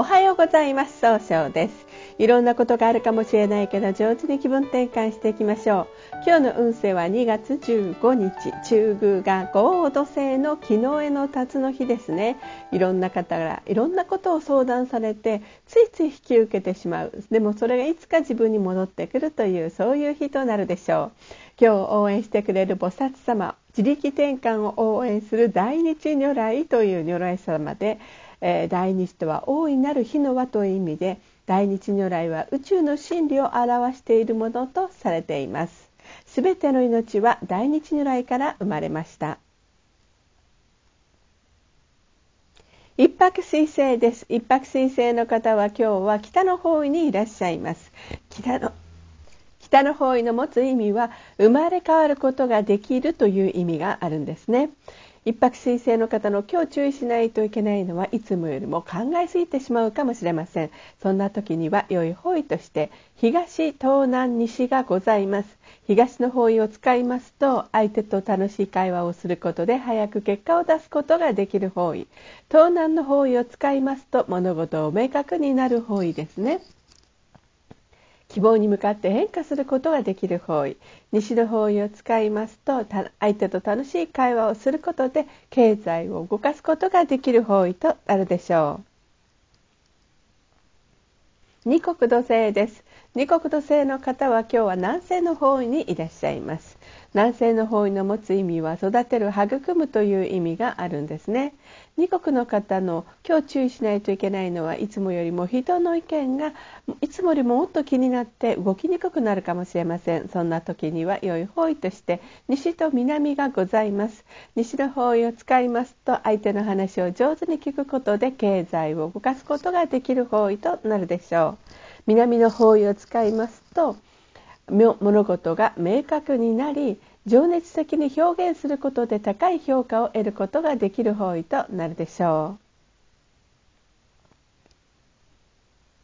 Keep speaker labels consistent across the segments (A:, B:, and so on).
A: おはようございます。総称です。いろんなことがあるかもしれないけど上手に気分転換していきましょう。今日の運勢は2月15日。中宮が合土星の木の絵の辰の日ですね。いろんな方からいろんなことを相談されてついつい引き受けてしまう。でもそれがいつか自分に戻ってくるというそういう日となるでしょう。今日応援してくれる菩薩様自力転換を応援する大日如来という如来様でえー、大日とは大いなる火の輪という意味で大日如来は宇宙の真理を表しているものとされています。すべての命は大日如来から生まれました。一泊水星です。一泊水星の方は今日は北の方位にいらっしゃいます。北の北の方位の持つ意味は生まれ変わることができるという意味があるんですね。一泊水星の方の今日注意しないといけないのはいつもよりも考えすぎてしまうかもしれません。そんな時には良い方位として東東南西がございます。東の方位を使いますと相手と楽しい会話をすることで早く結果を出すことができる方位。東南の方位を使いますと物事を明確になる方位ですね。希望に向かって変化することができる方位。西の方位を使いますと相手と楽しい会話をすることで経済を動かすことができる方位となるでしょう。二国土星です。二国土星の方は今日は南西の方位にいらっしゃいます。南西の方位の持つ意味は育てる育むという意味があるんですね。二国の方の今日注意しないといけないのはいつもよりも人の意見がいつもよりももっと気になって動きにくくなるかもしれません。そんな時には良い方位として西と南がございます。西の方位を使いますと相手の話を上手に聞くことで経済を動かすことができる方位となるでしょう。南の方位を使いますと物事が明確になり情熱的に表現することで高い評価を得ることができる方位となるでしょう。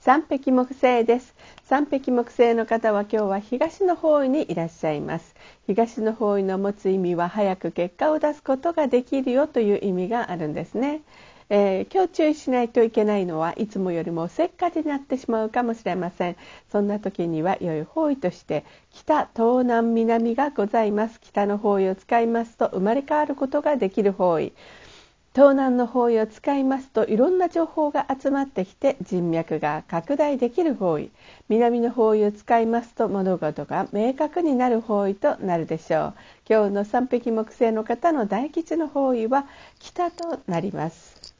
A: 三匹木星です。三匹木星の方は今日は東の方位にいらっしゃいます。東の方位の持つ意味は早く結果を出すことができるよという意味があるんですね。えー、今日注意しないといけないのはいつもよりもせっかちになってしまうかもしれません。そんな時には良い方位として北東南南がございます。北の方位を使いますと生まれ変わることができる方位。東南の方位を使いますといろんな情報が集まってきて人脈が拡大できる方位。南の方位を使いますと物事が明確になる方位となるでしょう。今日の三匹木星の方の大吉の方位は北となります。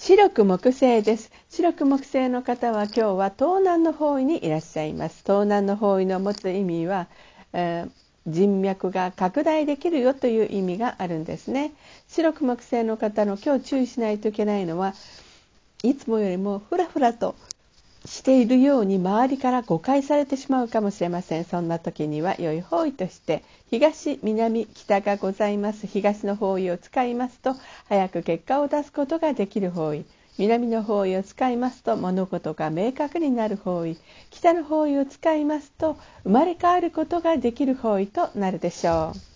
A: 白く木星です。白く木星の方は今日は東南の方位にいらっしゃいます。東南の方位の持つ意味は、えー、人脈が拡大できるよという意味があるんですね。白く木星の方の今日注意しないといけないのはいつもよりもふらふらとしているように周りから誤解されてしまうかもしれません。そんな時には良い方位として東南北がございます。東の方位を使いますと早く結果を出すことができる方位。南の方位を使いますと物事が明確になる方位。北の方位を使いますと生まれ変わることができる方位となるでしょう。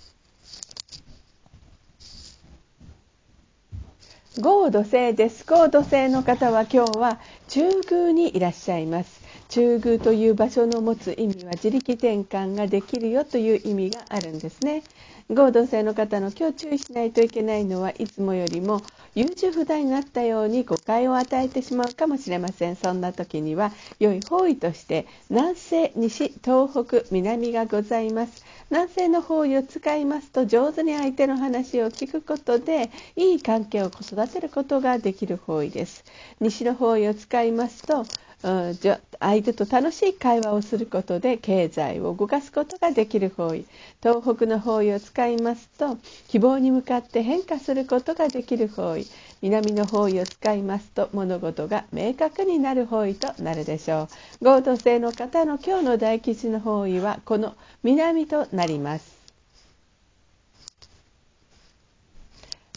A: 豪土星です。合土星の方は今日は中宮にいらっしゃいます。中宮という場所の持つ意味は自力転換ができるよという意味があるんですね。合同性の方の今日注意しないといけないのはいつもよりも優柔不断になったように誤解を与えてしまうかもしれません。そんな時には良い方位として南西、西、東北、南がございます。南西の方位を使いますと上手に相手の話を聞くことでいい関係を育てることができる方位です。西の方位を使いますとうん。相手と楽しい会話をすることで経済を動かすことができる方位。東北の方位を使いますと希望に向かって変化することができる方位。南の方位を使いますと物事が明確になる方位となるでしょう。合同性の方の今日の大吉の方位はこの南となります。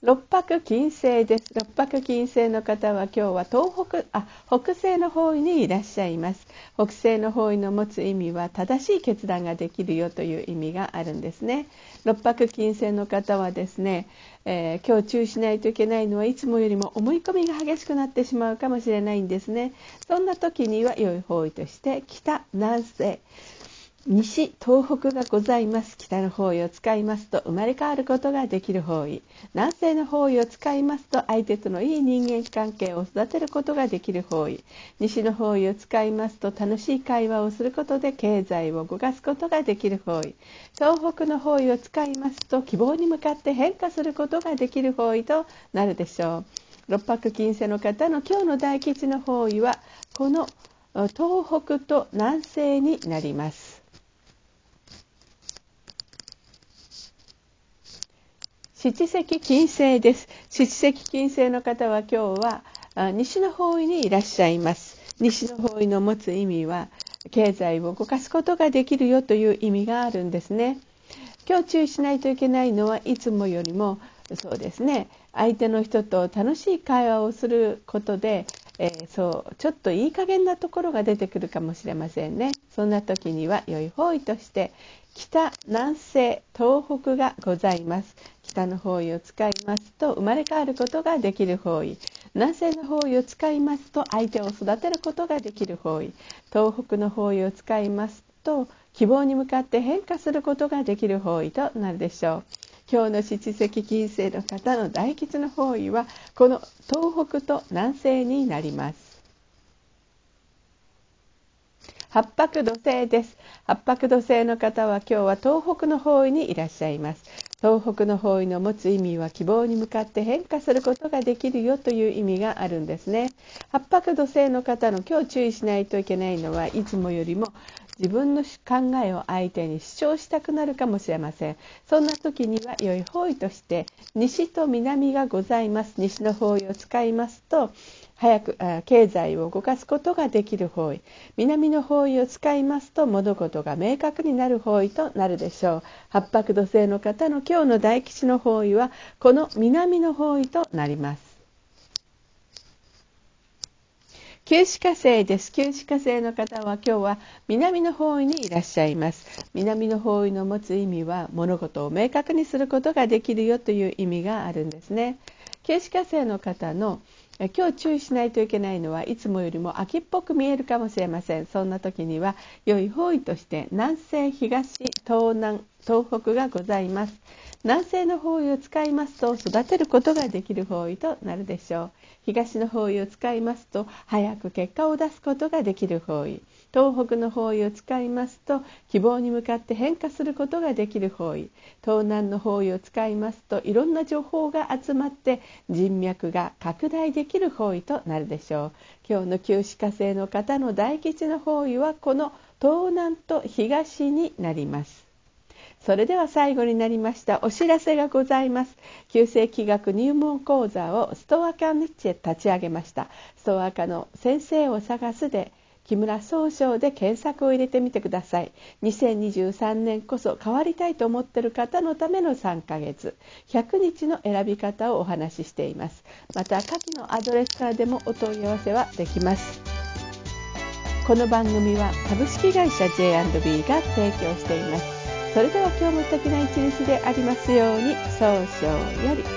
A: 六白金星です。六白金星の方は今日は東北あ北西の方位にいらっしゃいます。北西の方位の持つ意味は正しい決断ができるよという意味があるんですね。六白金星の方はですね、えー、今日注意しないといけないのはいつもよりも思い込みが激しくなってしまうかもしれないんですね。そんな時には良い方位として北南西。西東北がございます。北の方位を使いますと生まれ変わることができる方位。南西の方位を使いますと相手とのいい人間関係を育てることができる方位。西の方位を使いますと楽しい会話をすることで経済を動かすことができる方位。東北の方位を使いますと希望に向かって変化することができる方位となるでしょう。六白金星の方の今日の大吉の方位はこの東北と南西になります。七石金星です。七石金星の方は今日は西の方位にいらっしゃいます。西の方位の持つ意味は経済を動かすことができるよという意味があるんですね。今日注意しないといけないのはいつもよりもそうですね。相手の人と楽しい会話をすることで、えー、そうちょっといい加減なところが出てくるかもしれませんね。そんな時には良い方位として北南西東北がございます。北の方位を使いますと生まれ変わることができる方位。南西の方位を使いますと相手を育てることができる方位。東北の方位を使いますと希望に向かって変化することができる方位となるでしょう。今日の七石金星の方の大吉の方位はこの東北と南西になります。八白土星です。八白土星の方は今日は東北の方位にいらっしゃいます。東北の方位の持つ意味は希望に向かって変化することができるよという意味があるんですね。八白土星の方の今日注意しないといけないのはいつもよりも自分の考えを相手に主張したくなるかもしれません。そんな時には良い方位として西と南がございます。西の方位を使いますと早く経済を動かすことができる方位。南の方位を使いますと物事が明確になる方位となるでしょう。八白土星の方の今日の大吉の方位はこの南の方位となります。旧歯科生です。旧歯科生の方は今日は南の方位にいらっしゃいます。南の方位の持つ意味は物事を明確にすることができるよという意味があるんですね。旧歯科生の方の今日注意しないといけないのはいつもよりも秋っぽく見えるかもしれません。そんな時には良い方位として南西東東南東北がございます。南西の方位を使いますと育てることができる方位となるでしょう。東の方位を使いますと早く結果を出すことができる方位。東北の方位を使いますと希望に向かって変化することができる方位。東南の方位を使いますといろんな情報が集まって人脈が拡大できる方位となるでしょう。今日の旧歯科生の方の大吉の方位はこの東南と東になります。それでは最後になりましたお知らせがございます。旧世紀学入門講座をストアカに立ち上げました。ストアカの先生を探すで木村総称で検索を入れてみてください。2023年こそ変わりたいと思ってる方のための3ヶ月。100日の選び方をお話ししています。また下記のアドレスからでもお問い合わせはできます。この番組は株式会社 J&B が提供しています。それでは今日も素敵な一日でありますように早々より。